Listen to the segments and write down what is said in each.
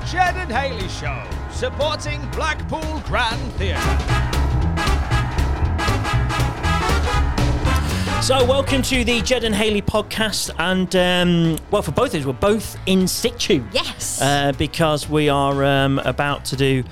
The Ged and Hayley Show, supporting Blackpool Grand Theatre. So, welcome to the Ged and Hayley podcast. And, um, well, for both of us, we're both in situ. Yes. Uh, because we are um, about to do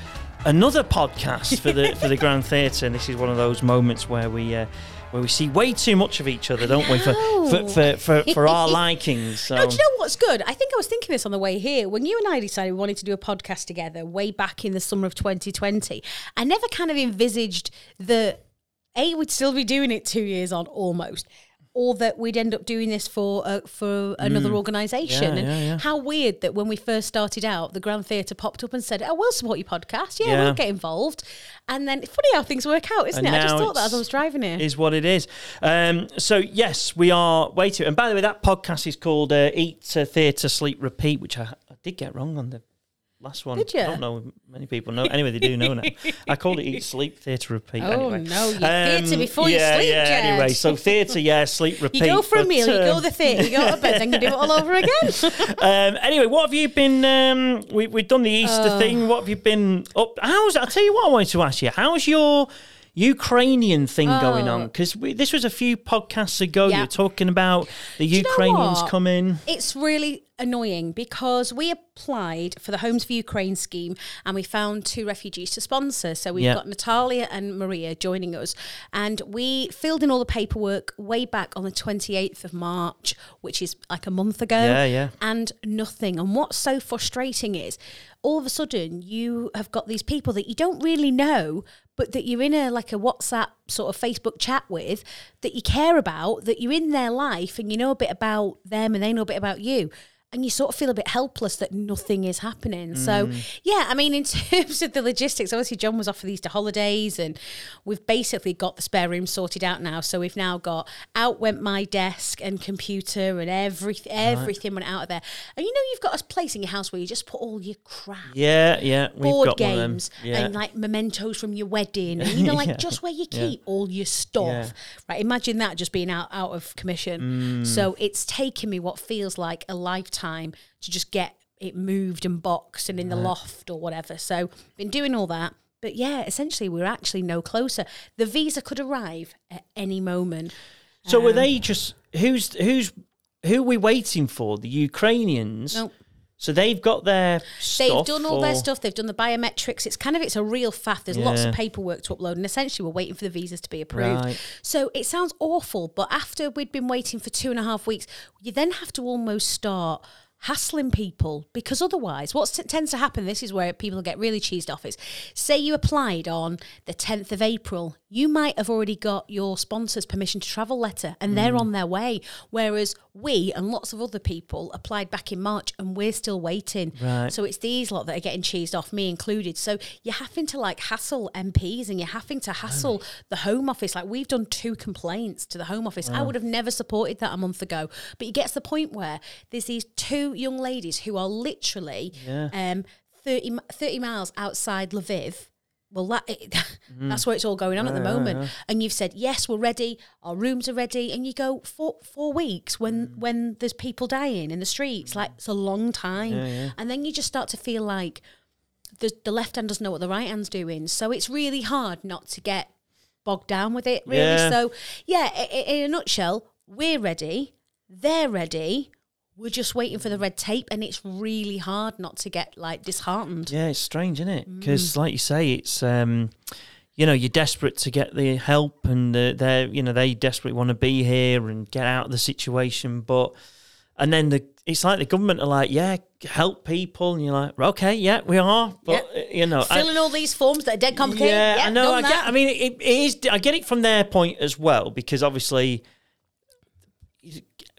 another podcast for the for the Grand Theatre. And this is one of those moments where we. Uh, where we see way too much of each other, don't we, for, for, for, for, for our likings. So. No, do you know what's good? I think I was thinking this on the way here. When you and I decided we wanted to do a podcast together way back in the summer of 2020, I never kind of envisaged that A, we'd still be doing it two years on almost. Or that we'd end up doing this for uh, for another organisation, Mm. Yeah, and yeah, yeah. how weird that when we first started out, the Grand Theatre popped up and said, "Oh, we'll support your podcast. Yeah, Yeah. we'll get involved." And then funny how things work out, isn't And it? I just thought that as I was driving here. is what it is. Um, so yes, we are way too. And by the way, that podcast is called uh, Eat, uh, Theatre, Sleep, Repeat, which I, I did get wrong on the last one. Did ya? I don't know. Many people know. Anyway, they do know now. I called it Eat, Sleep, Theatre, Repeat. Oh, anyway. no, you theatre before you yeah, sleep, Yeah. Ged. Anyway, so theatre, yeah, sleep, repeat. You go for a but, meal, you go um, to the theatre, you go to bed, then you do it all over again. um, anyway, what have you been? Um, we, we've done the Easter Oh. thing. What have you been up? How's? I'll tell you what I wanted to ask you. How's your Ukrainian thing going on? Oh. Because this was a few podcasts ago. Oh. Yeah. were talking about the you know Ukrainians coming. It's really annoying because we applied for the Homes for Ukraine scheme and we found two refugees to sponsor. So we've Yeah. got Natalia and Maria joining us. And we filled in all the paperwork way back on the 28th of March, which is like a month ago. Yeah, yeah. And nothing. And what's so frustrating is all of a sudden you have got these people that you don't really know, but that you're in a like a WhatsApp sort of Facebook chat with that you care about, that you're in their life and you know a bit about them and they know a bit about you. And you sort of feel a bit helpless that nothing is happening. So, yeah, I mean, in terms of the logistics, obviously John was off for the Easter holidays, and we've basically got the spare room sorted out now. So we've now got out went my desk and computer and everything. Everything went out of there. And you know, you've got a place in your house where you just put all your crap Yeah, yeah. We've board got one of them. games Yeah. and like mementos from your wedding and you know like Yeah. just where you Yeah. keep all your stuff Yeah. right imagine that just being out out of commission Mm. so it's taken me what feels like a lifetime to just get it moved and boxed and in the loft or whatever so been doing all that but yeah essentially we're actually no closer the visa could arrive at any moment So Um, were they just who's who's who are we waiting for? The Ukrainians. Nope. So they've got their They've done all their stuff. They've done the biometrics. It's kind of it's a real faff. There's lots Yeah. of paperwork to upload, and essentially we're waiting for the visas to be approved. Right. So it sounds awful, but after we'd been waiting for two and a half weeks, you then have to almost start hassling people because otherwise what t- tends to happen this is where people get really cheesed off is say you applied on the 10th of april you might have already got your sponsor's permission to travel letter and they're Mm. on their way. Whereas we and lots of other people applied back in march and we're still waiting. Right. so it's these lot that are getting cheesed off me included. So you're having to like hassle mps and you're having to hassle the home office. Like we've done two complaints to the home office. I would have never supported that a month ago. But you get to the point where there's these two young ladies who are literally Yeah. um 30, 30 miles outside lviv well, that it, that's where it's all going on at the moment. And you've said yes, we're ready. Our rooms are ready, and you go four four weeks when when there's people dying in the streets. Like it's a long time, and then you just start to feel like the the left hand doesn't know what the right hand's doing. So it's really hard not to get bogged down with it. Really. Yeah. So yeah, i- i- in a nutshell, we're ready. They're ready. We're just waiting for the red tape, and it's really hard not to get like disheartened. Yeah, it's strange, isn't it? Because, Mm. like you say, it's um, you know, you're desperate to get the help, and uh, they, you know, they desperately want to be here and get out of the situation, but and then the it's like the government are like, yeah, help people, and you're like, okay, yeah, we are, but uh, you know, I- Filling all these forms that are dead complicated. yeah, I know. I get. that. I mean, it, it is. I get it from their point as well because obviously,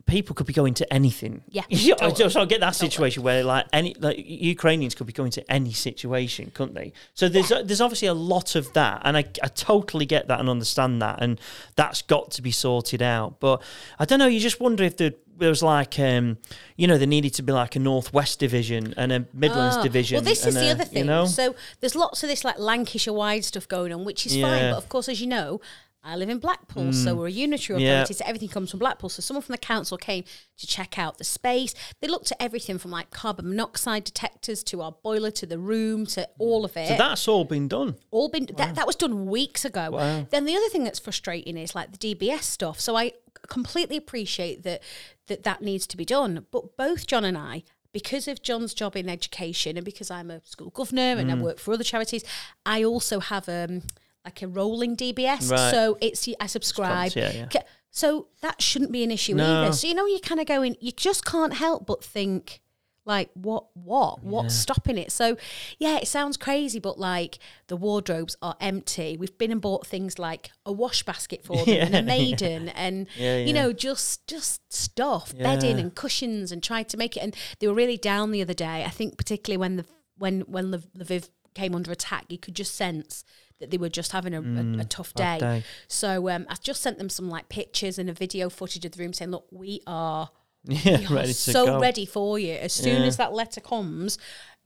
people could be going to anything. Yeah, I totally. just I get that situation where like any like Ukrainians could be going to any situation, couldn't they? So there's there's obviously a lot of that, and I I totally get that and understand that, and that's got to be sorted out. But I don't know. You just wonder if there there was like um you know there needed to be like a northwest division and a Midlands Ah, division. Well, this is and the other thing. You know? So there's lots of this like Lancashire wide stuff going on, which is Yeah. fine. But of course, as you know, I live in Blackpool, so we're a unitary Yeah. authority, so everything comes from Blackpool. So someone from the council came to check out the space. They looked at everything from like carbon monoxide detectors to our boiler to the room to all of it So that's all been done. all been that, that was done weeks ago. Wow. Then the other thing that's frustrating is like the DBS stuff. So I completely appreciate that that that needs to be done. But both John and I, because of John's job in education and because I'm a school governor and I Mm. work for other charities, I also have um like a rolling DBS. Right. So it's I subscribe. yeah, yeah. So that shouldn't be an issue No. either. So you know you're kind of going you just can't help but think like what what what's stopping it so yeah it sounds crazy but like the wardrobes are empty we've been and bought things like a wash basket for them and a maiden and Yeah, you know just just stuff bedding and cushions and tried to make it and they were really down the other day i think particularly when the when when the lviv came under attack you could just sense that they were just having a, a, a tough day. Mm, day. So um, I just sent them some like pictures and a video footage of the room saying, "Look, we are Yeah, we are ready to so go. ready for you. As soon Yeah. as that letter comes,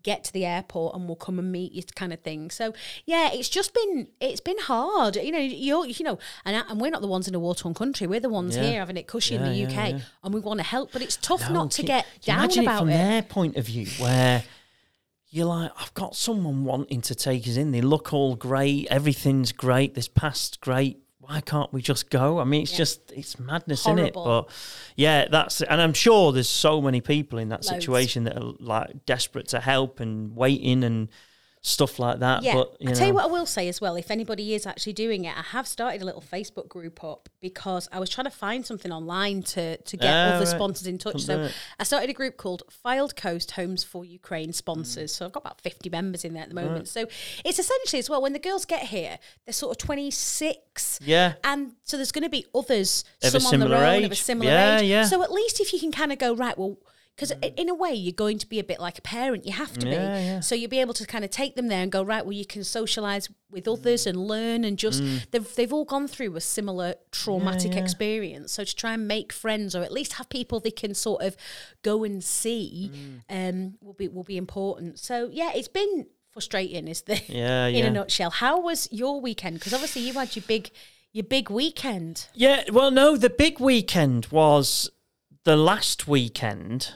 get to the airport and we'll come and meet you, kind of thing. So yeah, it's just been it's been hard. You know, you're you know, and I- and we're not the ones in a war torn country. We're the ones Yeah. here having it cushy in the yeah, UK, yeah. and we want to help. But it's tough No, not to get down about it from it. their point of view, where you're like, I've got someone wanting to take us in. They look all great. Everything's great. This past great. Why can't we just go? I mean, it's Yeah. just it's madness, in it? But yeah, that's and I'm sure there's so many people in that Loads. situation that are like desperate to help and waiting and stuff like that. Yeah, but you I know, tell you what I will say as well. If anybody is actually doing it, I have started a little Facebook group up because I was trying to find something online to to get Ah, other right. sponsors in touch. So. I started a group called Fylde Coast Homes for Ukraine Sponsors. So I've got about fifty members in there at the moment. So it's essentially as well when the girls get here, they're sort of twenty six. Yeah. and so there's going to be others, Of some on their own of a similar Yeah, age. yeah. So at least if you can kind of go right, well. Because in a way, you're going to be a bit like a parent. You have to Yeah, be. yeah. So you'll be able to kind of take them there and go right. Well, you can socialize with others and learn and just Mm. they've they've all gone through a similar traumatic experience. So to try and make friends or at least have people they can sort of go and see Mm. um, will be will be important. So yeah, it's been frustrating. Is the Yeah, in yeah. a nutshell. How was your weekend? Because obviously you had your big your big weekend. Yeah, well, no, the big weekend was the last weekend.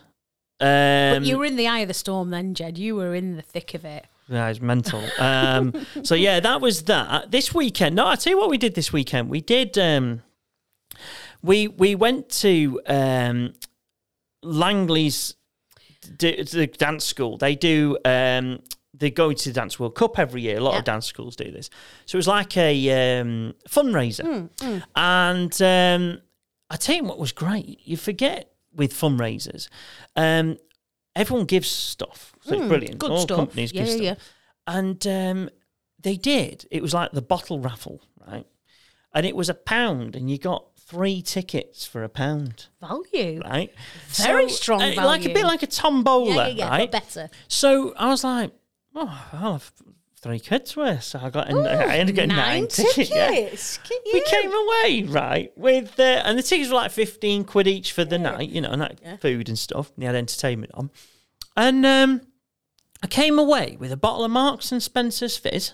Um, But you were in the eye of the storm then, Ged. You were in the thick of it. Yeah, it's mental. Um, so yeah, that was that. This weekend, no, I tell you what we did this weekend. We did. Um, we we went to um, Langley's d- the dance school. They do. Um, they go to the Dance World Cup every year. A lot Yeah. of dance schools do this. So it was like a um, fundraiser, Hmm, and um, I tell you what was great. You forget with fundraisers, um, everyone gives stuff. So it's brilliant. Hmm, Good All stuff. companies yeah, give yeah, stuff yeah. and um, they did. It was like the bottle raffle, right? And it was a pound, and you got three tickets for a pound, Value. right? Very strong uh, like a bit like a tombola, Yeah, yeah, yeah. right? Better. So I was like, oh, I'll have three kids worth. So I got, and I ended up getting nine, nine tickets. tickets. Get We came away right with, uh, and the tickets were like fifteen quid each for the night, you know, and that food and stuff. And they had entertainment on, and um, I came away with a bottle of Marks and Spencer's fizz.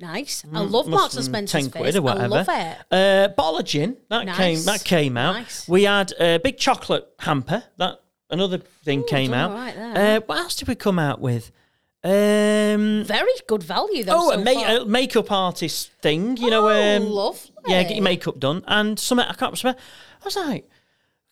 Nice. I love must Marks and Spencer's 10 quid fizz. or whatever. I love it. Uh, bottle of gin that Nice. came that came out. Nice. We had a big chocolate hamper that another thing came out. all right there. uh, what else did we come out with? Um, Very good value though. oh, so a, ma- a makeup artist thing. You know, Oh, um, lovely. yeah, get your makeup done and some. I can't remember. I was like,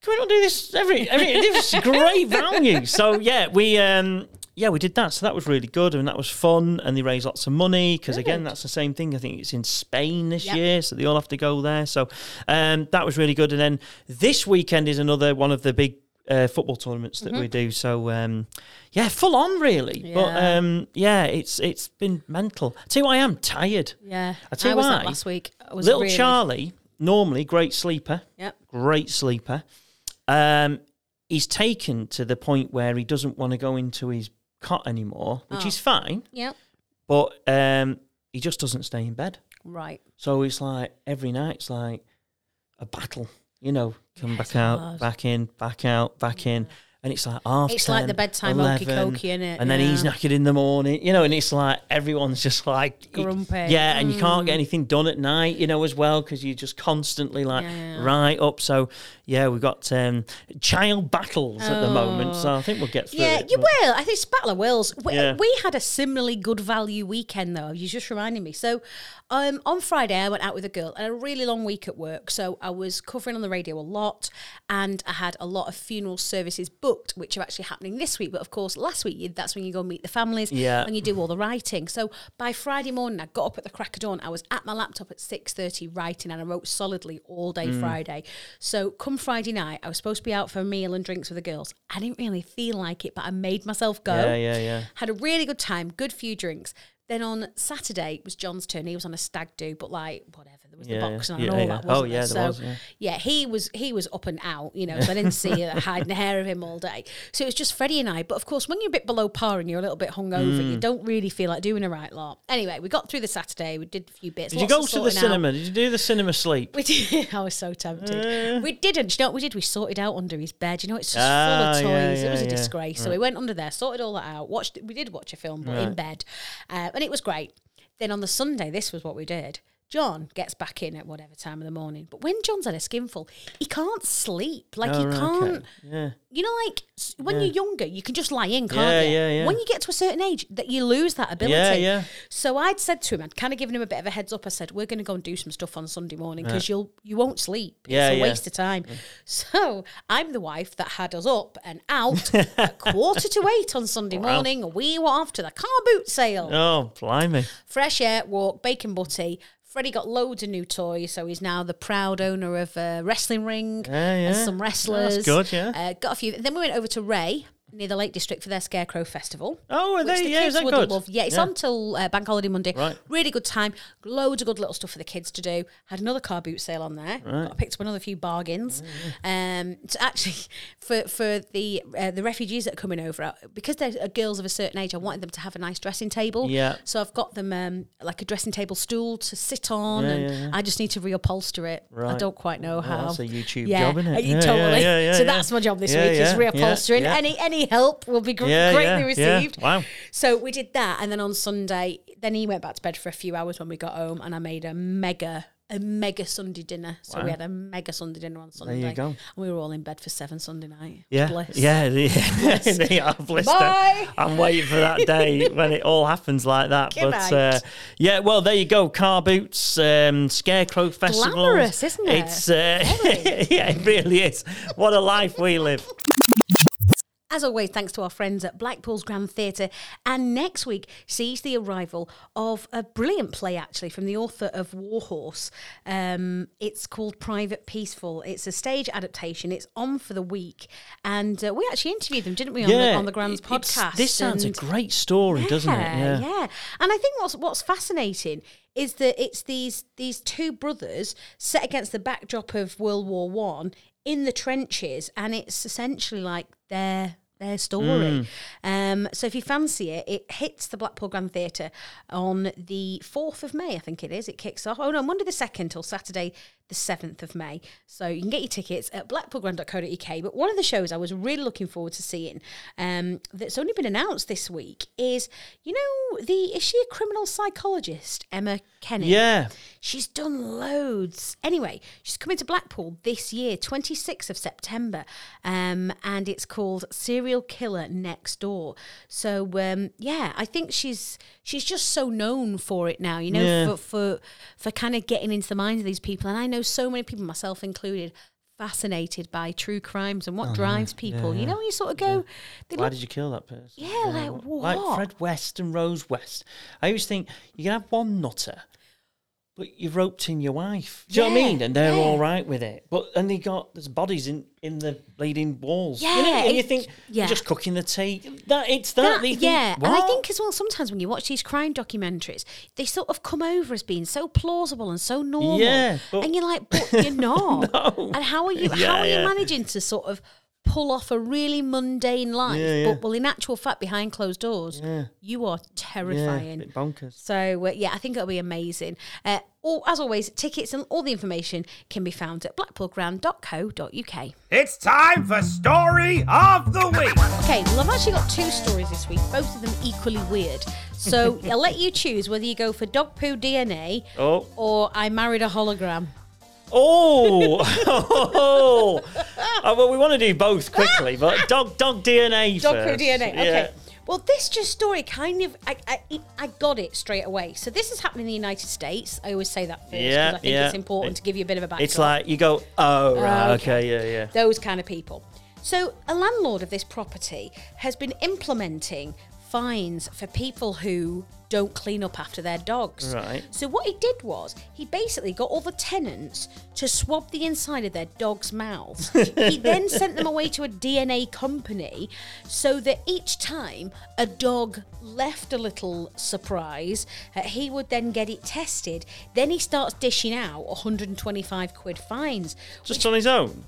can we not do this every? every this is great value. So yeah, we um yeah we did that. So that was really good and that was fun. And they raised lots of money because again Good. that's the same thing. I think it's in Spain this Yep. year, so they all have to go there. So um that was really good. And then this weekend is another one of the big. Uh, football tournaments that we do, so um, yeah, full on really. But Mm-hmm. Yeah. um, yeah, it's it's been mental. I tell you, what, I am tired. Yeah. I tell you was why. last week. I was Little really, Charlie, normally great sleeper, Yep. great sleeper. Um, he's taken to the point where he doesn't want to go into his cot anymore, which Oh. is fine, Yep. but um, he just doesn't stay in bed. Right. So it's like every night, it's like a battle, you know, come back out, hard. back in, back out, back in. and it's like half It's like the bedtime 11, okey-dokey, it? And then he's Yeah. knackered in the morning, you know, and it's like everyone's just like Grumpy. Mm. Yeah, and you can't get anything done at night, you know, as well because you're just constantly like Yeah, yeah, yeah. right up. So yeah, we've got um, child battles at the moment, so I think we'll get through. Oh. Yeah, it, you will. I think it's Battle of Wills. We, Yeah. we had a similarly good value weekend though. You just reminded me. So, um, on Friday I went out with a girl. and a really long week at work, so I was covering on the radio a lot, and I had a lot of funeral services booked, which are actually happening this week. But of course, last week you, that's when you go meet the families, Yeah. and you do all the writing. So by Friday morning, I got up at the crack of dawn. I was at my laptop at six thirty writing, and I wrote solidly all day Mm. Friday. So come Friday night, I was supposed to be out for a meal and drinks with the girls. I didn't really feel like it, but I made myself go. Yeah, yeah, yeah. Had a really good time, good few drinks. Then on Saturday it was John's turn. He was on a stag do, but like whatever. There was Yeah, the boxing yeah, and all yeah. that. Oh, Wasn't yeah, there? so was, yeah. he was he was up and out, you know. So I didn't see a hide and hair of him all day. So it was just Freddie and I. But of course, when you're a bit below par and you're a little bit hungover, Mm. you don't really feel like doing a right lot. Anyway, we got through the Saturday. We did a few bits. Did you go to the sorting out. cinema? Did you do the cinema sleep? We did. I was so tempted. we didn't. You know what we did? We sorted out under his bed. You know, it's just Ah, full of yeah, toys. it was a disgrace. So we went under there, sorted all that out. Watched. We did watch a film, but in bed, uh, and it was great. Then on the Sunday, this was what we did. John gets back in at whatever time of the morning. But when John's had a skinful, he can't sleep. Like Oh, you right, can't. okay. Yeah. You know, like when you're younger, you can just lie in, can't Yeah, you? yeah, yeah. When you get to a certain age, that you lose that ability. Yeah, yeah. So I'd said to him, I'd kind of given him a bit of a heads up. I said, "We're going to go and do some stuff on Sunday morning because you'll you won't sleep. Yeah, it's a yeah. waste of time." So I'm the wife that had us up and out at quarter to eight on Sunday morning. and We were off to the car boot sale Oh, blimey. fresh air walk, bacon butty. Freddie got loads of new toys, so he's now the proud owner of a wrestling ring Yeah, and some wrestlers. That's good, yeah. Uh, got a few. Then we went over to Ray near the Lake District for their Scarecrow Festival. Oh, are they? the Yeah, is that would good? Love. Yeah, it's Yeah. on till uh, Bank Holiday Monday. Right. Really good time. Loads of good little stuff for the kids to do. Had another car boot sale on there. Got, picked up another few bargains. Um, so actually, for for the uh, the refugees that are coming over, because they're uh, girls of a certain age, I wanted them to have a nice dressing table. Yeah. So I've got them um, like a dressing table stool to sit on, Yeah, and yeah. I just need to reupholster it. Right. I don't quite know how. that's a YouTube job, isn't it? Yeah, totally. yeah, yeah, so that's my job this week is reupholstering. yeah. Any any help will be gr- Yeah, greatly yeah, yeah. received. Wow. So we did that, and then on Sunday, then he went back to bed for a few hours when we got home, and I made a mega. A mega Sunday dinner, so we had a mega Sunday dinner on Sunday. There you go. And we were all in bed for seven Sunday night. Yeah, Bliss. yeah, yeah. they are blister. Bye. I'm waiting for that day when it all happens like that. Good but uh, yeah, well, there you go. Car boots, um, scarecrow festival. Glamorous, isn't it? It's uh, yeah, it really is. What a life we live. As always, thanks to our friends at Blackpool's Grand Theatre. And next week sees the arrival of a brilliant play, actually, from the author of Warhorse. Um, it's called Private Peaceful. It's a stage adaptation. It's on for the week. And uh, we actually interviewed them, didn't we, on, the, on the Grand's podcast? This sounds And- a great story, doesn't it? yeah, yeah. And I think what's what's fascinating is that it's these these two brothers set against the backdrop of World War One in the trenches, and it's essentially like their their story. Um, so if you fancy it, it hits the Blackpool Grand Theatre on the fourth of May, I think it is. It kicks off. Oh no, Monday the second till Saturday the seventh of May. So you can get your tickets at blackpoolgrand.co.uk. But one of the shows I was really looking forward to seeing um, that's only been announced this week is, you know, the is she a criminal psychologist, Emma Kenny? Yeah. She's done loads. Anyway, she's coming to Blackpool this year, 26th of September, um, and it's called Serial Killer Next Door. So um, yeah, I think she's she's just so known for it now, you know, Yeah. for for for kind of getting into the minds of these people. And I know so many people, myself included. Fascinated by true crimes and what oh, drives people. You know, you sort of go, they Why look- did you kill that person? Yeah, like, Like what? Fred West and Rose West. I always think you can have one nutter, but you've roped in your wife. Do you know what I mean? And they're yeah. all right with it. But and they got there's bodies in in the bleeding walls. you know? Yeah, and you think yeah. just cooking the tea. That it's that. That- think, yeah, and I think as well sometimes when you watch these crime documentaries, they sort of come over as being so plausible and so normal. Yeah, but- and you're like, but you're not. No. And how are you? Yeah, how are yeah. you managing to sort of pull off a really mundane life, Yeah, yeah. but well, in actual fact, behind closed doors, you are Yeah, terrifying. bit bonkers. So uh, yeah, I think it'll be amazing. Uh, all, as always, tickets and all the information can be found at blackpoolgrand.co.uk. It's time for Story of the Week. Okay, well, I've actually got two stories this week, both of them equally weird. So I'll let you choose whether you go for dog poo DNA Oh. or I married a hologram. Oh, oh. Uh, well, we want to do both quickly, but dog dog DNA Dog first. poo DNA. Okay. Well, this just story kind of I, I it- I got it straight away. So this is happening in the United States. I always say that first because Yeah, I think yeah. it's important to give you a bit of a backdrop. It's like you go, oh, right, okay. okay, yeah, yeah. those kind of people. So, a landlord of this property has been implementing fines for people who don't clean up after their dogs. Right. So, what he did was he basically got all the tenants to swab the inside of their dogs' mouths. he then sent them away to a DNA company so that each time a dog left a little surprise, uh, he would then get it tested. Then he starts dishing out 125 quid fines. Just on his own.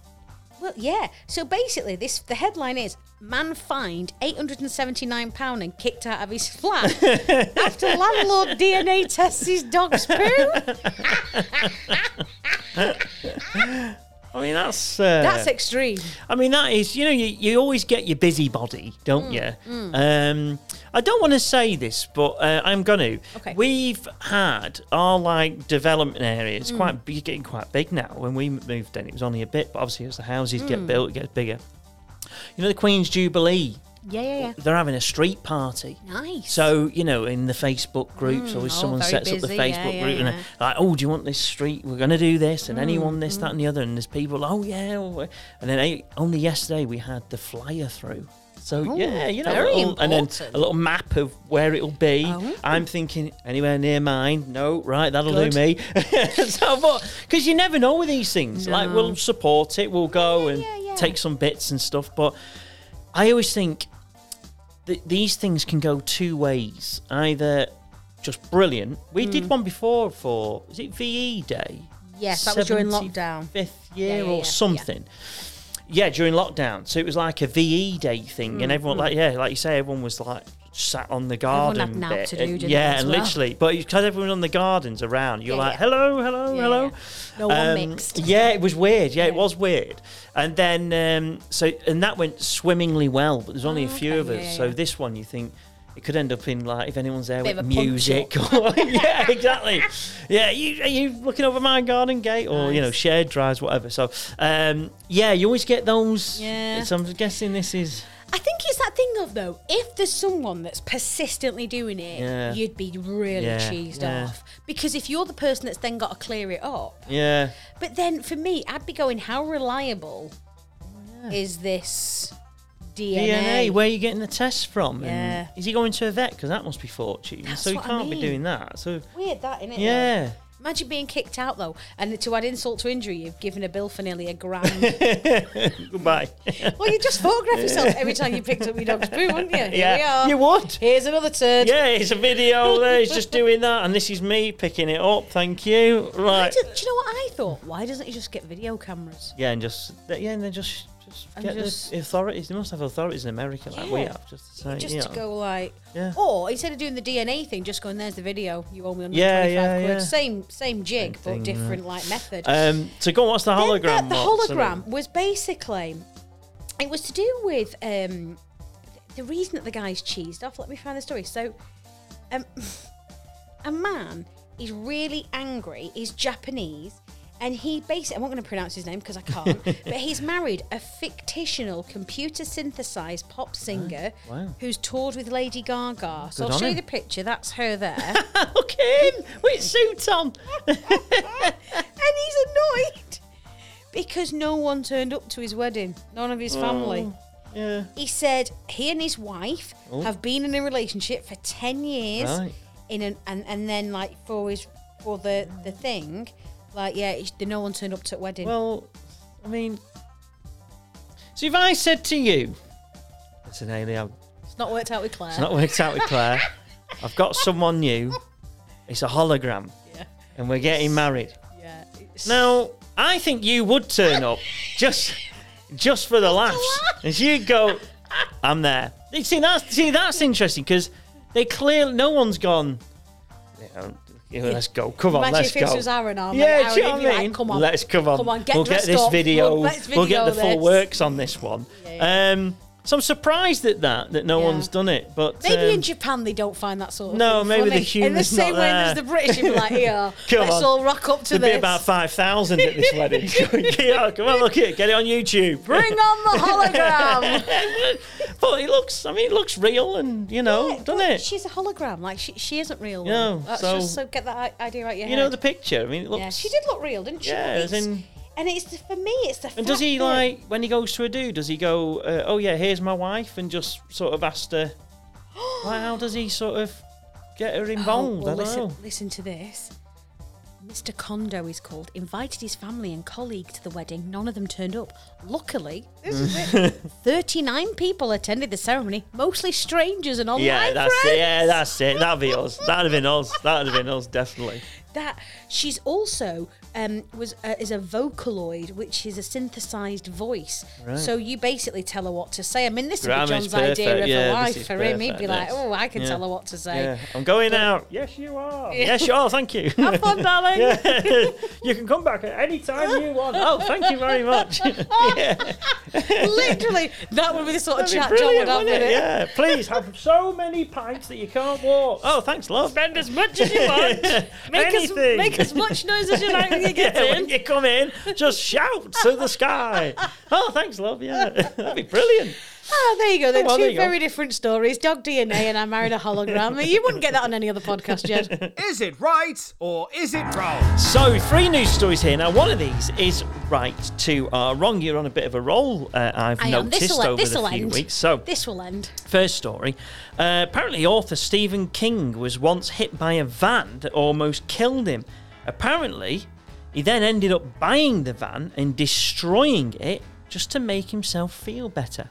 Well, yeah. So basically, this the headline is: Man fined eight hundred and seventy nine pound and kicked out of his flat after landlord DNA tests his dog's poo. I mean, that's uh, That's extreme. I mean, that is, you know, you, you always get your busybody, don't Mm, you? Um, I don't want to say this, but uh, I'm going to. Okay. We've had our like development area. Mm. It's quite big, getting quite big now. When we moved in, it was only a bit, but obviously as the houses Mm. get built, it gets bigger. You know, the Queen's Jubilee. Yeah, yeah, yeah. They're having a street party. Nice. So you know, in the Facebook groups, always oh, someone sets up the busy, yeah, Facebook yeah, group and yeah. they're like, "Oh, do you want this street? We're going to do this, and Mm, anyone this, that, and the other." And there's people, "Oh yeah," oh, and then eh, only yesterday we had the flyer through. So yeah, you know, Oh, and then a little map of where it'll be. Oh. I'm thinking anywhere near mine. No, right, that'll Good. do me. so, but because you never know with these things, like we'll support it, we'll go and yeah, yeah. take some bits and stuff, but I always think th- these things can go two ways. Either just brilliant. We Hmm. did one before for was it VE Day? Yes, that was during lockdown, fifth year yeah, or yeah. something. Yeah. during lockdown. So it was like a VE Day thing, Hmm, and everyone like yeah, like you say, everyone was like sat on the garden bit. do, yeah, and well? literally, but because everyone on the gardens around, you're Yeah, like yeah. hello, hello, Yeah, hello. yeah. No one Um, mixed. Yeah, it was weird. Yeah, it was weird. And then um, so and that went swimmingly well, but there's only a few Oh, okay, of us. so this one, you think. It could end up in like if anyone's there Bit with of a punch music, or, yeah, exactly. Yeah, you are you looking over my garden gate, or you know shared drives, whatever. So, um, yeah, you always get those. Yeah. So I'm guessing this is I think it's that thing of though, if there's someone that's persistently doing it, Yeah. you'd be really Yeah, cheesed yeah. off. Because if you're the person that's then got to clear it up, yeah. But then for me, I'd be going, how reliable is this DNA? DNA. Where are you getting the tests from? Yeah. And is he going to a vet? Because that must be fortune. That's so he what I can't be mean. doing that. So Weird that, innit? though? yeah. Imagine being kicked out though, and to add insult to injury, you've given a bill for nearly a grand. Goodbye. well, you just photograph yourself every time you picked up your dog's poo, wouldn't you? Here we yeah. are. You would. Here's another turd. Yeah, it's a video there. He's just doing that, and this is me picking it up. Thank you. Right. do, do you know what I thought? Why doesn't he just get video cameras? Yeah, and just yeah, and then just just And get just- the authorities. They must have authorities in America like we Yeah. have. Just to say, Just you to know. go like, Yeah. or instead of doing the DNA thing, just going, "There's the video. You owe me 125 Yeah, yeah, quid." yeah. Same, same jig, but thing, yeah. different like method. Um, so go on. What's the Then hologram? The, the hologram was basically, it was to do with um, the reason that the guy's cheesed off. Let me find the story. So, um, a man is really angry. He's Japanese. And he basically, I'm not going to pronounce his name because I can't, but he's married a fictional computer synthesized pop singer wow. who's toured with Lady Gaga. So I'll show you the picture. That's her there. Look at him with suit on. and he's annoyed because no one turned up to his wedding. None of his family. Yeah. He said he and his wife Oh. have been in a relationship for ten years, Right. in an, and and then like for his for the the thing, like yeah, no one turned up to the wedding. Well, I mean, so if I said to you, listen, Hayley, I've it's not worked out with Claire. It's not worked out with Claire. I've got someone new. It's a hologram, yeah, and we're getting married. yeah. Now, I think you would turn up. Just, just for the laughs. And she'd go, I'm there. You See, that's, see, that's interesting because they clearly, no one's gone, you know, yeah, let's go. Come on, Imagine let's if this go. was Aaron yeah, Aaron, do you know what I like, come on, let's come on. come on, get we'll get this up. video. We'll- let's we'll get the video full works on this one. Um, so I'm surprised at that that no Yeah. one's done it. But Maybe um, in Japan they don't find that sort of No, thing maybe the funny. In the same way as the British, you'd be like, here, Come let's on. all rock up to There'd this. be about 5,000 at this wedding. yeah, come on, look at it. Get it on YouTube. Bring on the hologram. but it looks, I mean, it looks real and, you know, Yeah, doesn't it? She's a hologram. Like she, she isn't real. No, That's so- just so get that idea out your You head. know the picture? I mean, it looks. yeah, she did look real, didn't she? Yeah, as in- and it's the, for me, it's the. And does he that- like when he goes to a dude? Does he go, uh, "Oh yeah, here's my wife," and just sort of ask her? like, how does he sort of get her Oh, involved? well, I don't listen, know. listen to this. Mr. Kondo is called, invited his family and colleague to the wedding. None of them turned up. Luckily, this is it. 39 people attended the ceremony, mostly strangers and online Yeah, that's friends. it. Yeah, that's it. That'd be us. That'd have been us. That'd have been us, definitely. That she's also um, was uh, is a Vocaloid, which is a synthesized voice. Right. So you basically tell her what to say. I mean, this would be Grammar's John's idea of Yeah, a this life for him. He'd be perfect, like, "Oh, I can Yeah. tell her what to say." Yeah, I'm going out. Yes, you are. Yes, you are. Thank you. Have fun, darling. Yeah. you can come back at any time you want. Oh, thank you very much. Literally, that would be the sort of That'd be chat John would brilliant, have with it? it. Yeah, please have so many pints that you can't walk. Oh, thanks, love. Spend as much as you want. Make Anything. make as much noise as you like when you get yeah, in. when you come in, just shout to the sky. Oh, thanks, love. Yeah, that'd be brilliant. Ah, there you go. Then Oh, well, two there you go. very different stories. Dog DNA and I married a hologram. you wouldn't get that on any other podcast, Ged. Is it right or is it wrong? So, three news stories here. Now, one of these is right to uh, wrong. You're on a bit of a roll, uh, I've I noticed over this'll the few end. weeks. So, This will end. First story. Uh, apparently, author Stephen King was once hit by a van that almost killed him. Apparently, he then ended up buying the van and destroying it just to make himself feel better.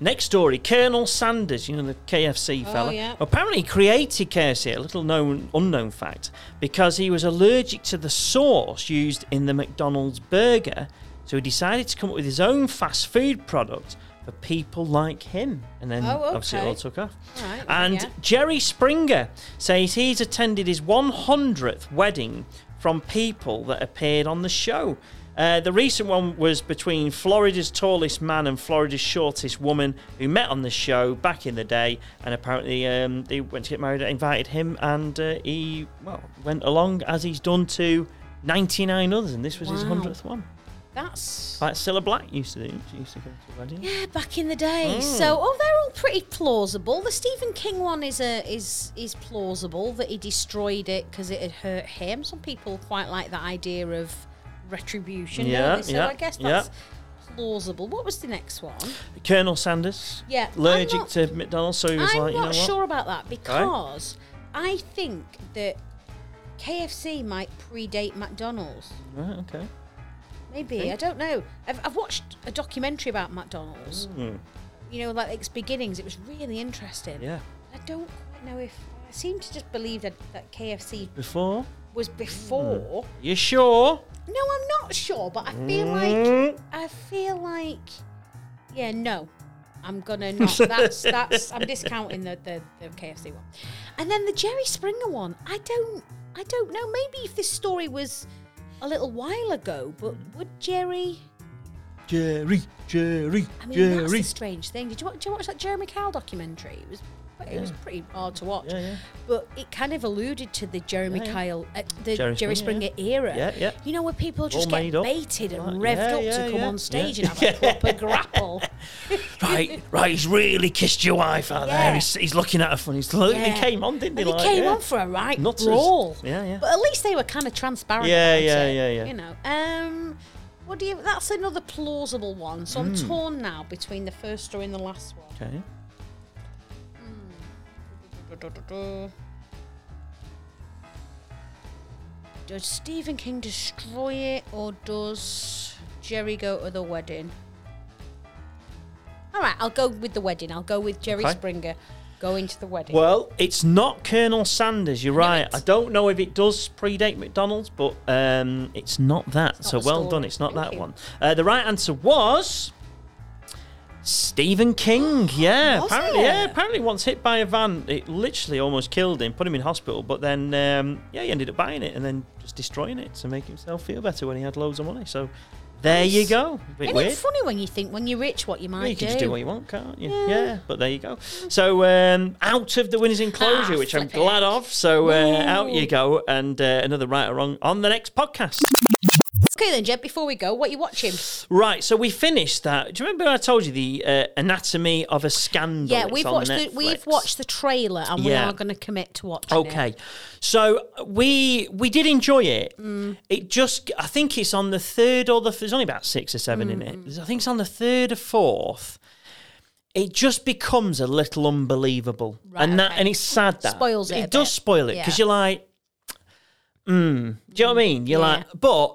Next story, Colonel Sanders, you know the KFC oh, fella. yeah. Apparently created KFC, a little known unknown fact, because he was allergic to the sauce used in the McDonald's burger. So he decided to come up with his own fast food product for people like him. And then Oh, obviously it all took off. All right, and yeah. Jerry Springer says he's attended his 100th wedding from people that appeared on the show. Uh, the recent one was between Florida's tallest man and Florida's shortest woman who met on the show back in the day. And apparently, um, they went to get married, invited him, and uh, he, well, went along as he's done to 99 others. And this was his 100th one. That's Like Cilla Black used to do. She used to go to weddings. yeah, back in the day. Mm. So, oh, they're all pretty plausible. The Stephen King one is a is is plausible that he destroyed it because it had hurt him. Some people quite like that idea of retribution. Yeah. So yeah, I guess yeah. that's plausible. What was the next one? Colonel Sanders. Yeah, Allergic not- to McDonald's, so he was I'm like, you know not sure about that because I think that KFC might predate McDonald's. Right, okay. Maybe I don't know. I've, I've watched a documentary about McDonald's. Mm, You know, like its beginnings. It was really interesting. yeah. I don't quite know if I seem to just believe that that KFC Before? Was before. You sure? No, I'm not sure, but I feel like Mm. I feel like yeah, no. I'm gonna not. That's that's. I'm discounting the, the the KFC one, and then the Jerry Springer one. I don't. I don't know. Maybe if this story was a little while ago, but would Jerry? Jerry, Jerry, I mean, that's Jerry. a strange thing. Did you, wa- did you watch that Jeremy Kyle documentary? It was it was pretty hard to watch, Yeah, yeah. but it kind of alluded to the Jeremy Yeah, yeah. Kyle, uh, the Jerry Jerry, Springer, era. Yeah, yeah. You know where people just All get up. baited and revved yeah, up yeah, to come yeah, on stage yeah. and have a proper grapple. right, right. He's really kissed your wife out there. He's, he's looking at her funny. He's look, Yeah. He came on, didn't he? And they like, came yeah. on for a right Nutters. brawl. Yeah, yeah. But at least they were kind of transparent. Yeah, yeah, it, yeah, yeah. You know. Um, what do you? That's another plausible one. So I'm Hmm. torn now between the first story and the last one. Okay. Does Stephen King destroy it or does Jerry go to the wedding? All right, I'll go with the wedding. I'll go with Jerry Okay. Springer. Going to the wedding. Well, it's not Colonel Sanders. You're right. I don't know if it does predate McDonald's, but um, it's not that. not so well story. done. It's not Thank that you. one. Uh, the right answer was Stephen King. Yeah, Was apparently, it? yeah, apparently once hit by a van, it literally almost killed him, put him in hospital. But then, um, yeah, he ended up buying it and then just destroying it to make himself feel better when he had loads of money. So there you go. Bit Isn't weird. it funny when you think when you're rich what you might Yeah, you can do? just do what you want, can't you? Yeah. but there you go. So um, out of the winners enclosure, Ah, which I'm flip it. glad of. So uh, out you go, and uh, another right or wrong on the next podcast. Okay then, Ged. Before we go, what are you watching? Right, so we finished that. Do you remember I told you the uh, anatomy of a scandal? Yeah, we've watched the, we've watched the trailer and we are going to commit to watching it. Okay, so we we did enjoy it. Mm. It just I think it's on the third or the there's only about six or seven in Mm. it. I think it's on the third or fourth. It just becomes a little unbelievable, Right, and that okay. and it's sad that Spoils it It does bit. spoil it because Yeah. you're like, mm, do you know what I mean? You're Yeah. like, but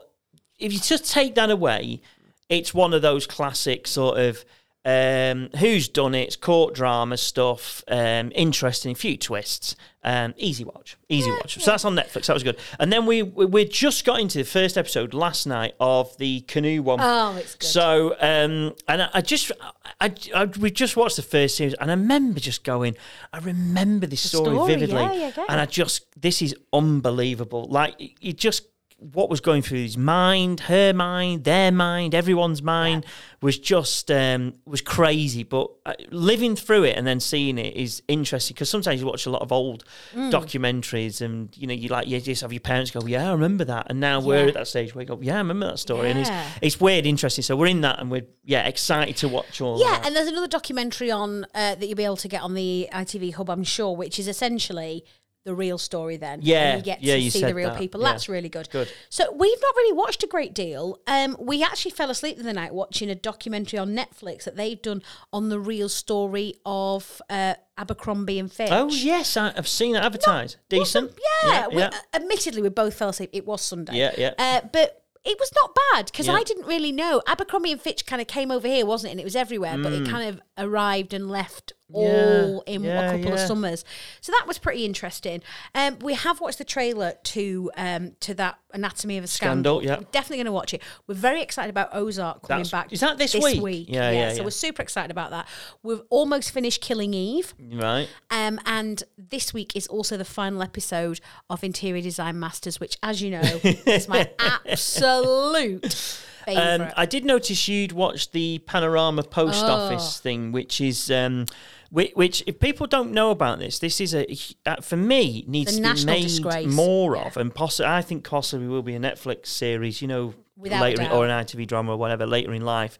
if you just take that away, it's one of those classic sort of um, who's done it, it's court drama stuff, um, interesting, few twists, um, easy watch, easy watch. So that's on Netflix. That was good. And then we we we just got into the first episode last night of the canoe one. Oh, it's good. So, um, and I, I just, I, I, we just watched the first series, and I remember just going, I remember this story, story, vividly, yeah, yeah, yeah. and I just, this is unbelievable. Like, you just, what was going through his mind, her mind, their mind, everyone's mind was just um, was crazy. But uh, living through it and then seeing it is interesting because sometimes you watch a lot of old Mm. documentaries and you know you like you just have your parents go, yeah, I remember that, and now we're Yeah. at that stage where you go, yeah, I remember that story, and it's it's weird, interesting. So we're in that, and we're yeah excited to watch all. Yeah, and there's another documentary on uh, that you'll be able to get on the ITV Hub, I'm sure, which is essentially the real story. Then, And Yeah, you get yeah, to you see the real that, people. yeah. That's really good. Good. So we've not really watched a great deal. Um, we actually fell asleep the other night watching a documentary on Netflix that they've done on the real story of uh, Abercrombie and Fitch. Oh yes, I, I've seen it advertised. Decent. Wasn't- Yeah, we, yeah. admittedly, we both fell asleep. It was Sunday. Yeah, yeah. Uh, but it was not bad because Yeah. I didn't really know. Abercrombie and Fitch kind of came over here, wasn't it? And it was everywhere, but it kind of arrived and left all. Yeah, in yeah, a couple of summers. So that was pretty interesting. Um, we have watched the trailer to um, to that Anatomy of a Scandal. Scandal, yeah. We're definitely going to watch it. We're very excited about Ozark coming That's- back. is that this week? Yeah, yeah, So yeah. we're super excited about that. We've almost finished Killing Eve. Right. Um, and this week is also the final episode of Interior Design Masters, which, as you know, is my absolute Um. I did notice you'd watched the Panorama Post Oh. Office thing, which is. Um, which, which, if people don't know about this, this is a for me needs The to be made disgrace. more Yeah. of, and possibly I think possibly will be a Netflix series. You know, Without later in, or an ITV drama or whatever later in life.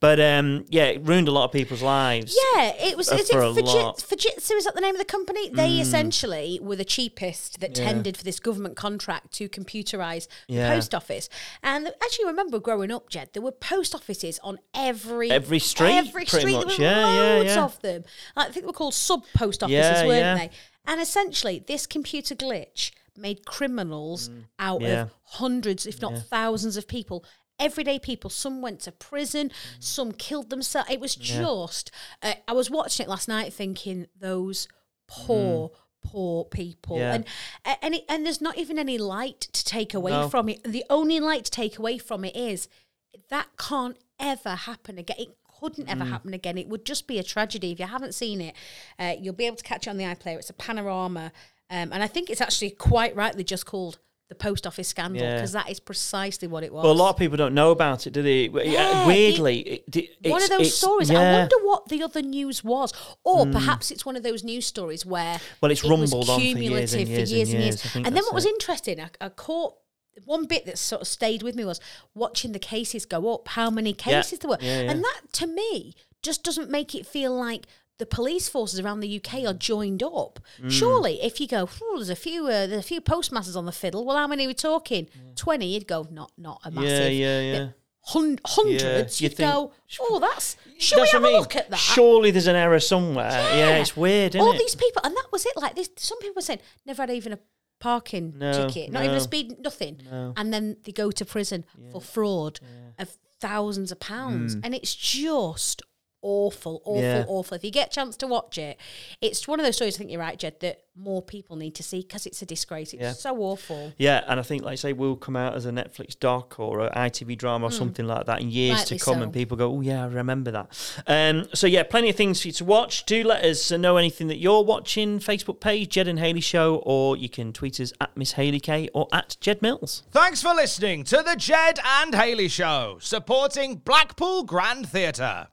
But um, yeah, it ruined a lot of people's lives. yeah, it was. uh, Is it for a Fujit- lot. Mm. Fujitsu? Is that the name of the company? They essentially were the cheapest that Yeah. tendered for this government contract to computerize the Yeah. post office. And you remember, growing up, Ged, there were post offices on every Every street, Every street, much. there were Yeah, yeah, loads of them. I think they were called sub post offices, weren't they? And essentially, this computer glitch made criminals out Mm. Yeah. of hundreds, if not thousands, of people. Everyday people. Some went to prison. Mm. Some killed themselves. It was just. Uh, I was watching it last night, thinking those poor. Poor people, Mm. Yeah. and and it, and there's not even any light to take away No. from it. The only light to take away from it is that can't ever happen again. It couldn't Mm. ever happen again. It would just be a tragedy. If you haven't seen it, uh, you'll be able to catch it on the iPlayer. It's a panorama, um, and I think it's actually quite rightly just called the post office scandal Yeah. because that is precisely what it was. Well, a lot of people don't know about it, do they? Yeah, Weirdly, it, it, one of those stories. I yeah. Mm. wonder what the other news was, or perhaps it's one of those news stories where Well, it's it rumbled on for years and years and years and years. years. And then what was interesting, I, I caught one bit that sort of stayed with me was watching the cases go up. How many cases there were, Yeah, yeah. and that to me just doesn't make it feel like. The police forces around the UK are joined up. Mm. Surely, if you go, there's a few, uh, there's a few postmasters on the fiddle. Well, how many are we talking? Twenty. You'd go, not, not a massive. yeah, yeah. Hun- hundreds. you you'd think- go, oh, that's. Should we have I a mean. look at that? Surely there's an error somewhere. Yeah, it's weird, isn't All it? these people, and that was it. Like this, some people were saying never had even a parking No, ticket, not even a speed, nothing, no. and then they go to prison for fraud of thousands of pounds, Mm. and it's just awful, awful, Yeah. awful. If you get a chance to watch it, it's one of those stories. I think you're right, Ged, that more people need to see because it's a disgrace. It's Yeah. so awful. Yeah, and I think, like I say, will come out as a Netflix doc or a ITV drama or something like that in years. Rightly to come, so. and people go, "Oh yeah, I remember that." Um, so yeah, plenty of things for you to watch. Do let us know anything that you're watching. Facebook page Ged and Hayley Show, or you can tweet us at Miss Hayley K or at Ged Mills. Thanks for listening to the Ged and Hayley Show, supporting Blackpool Grand Theatre.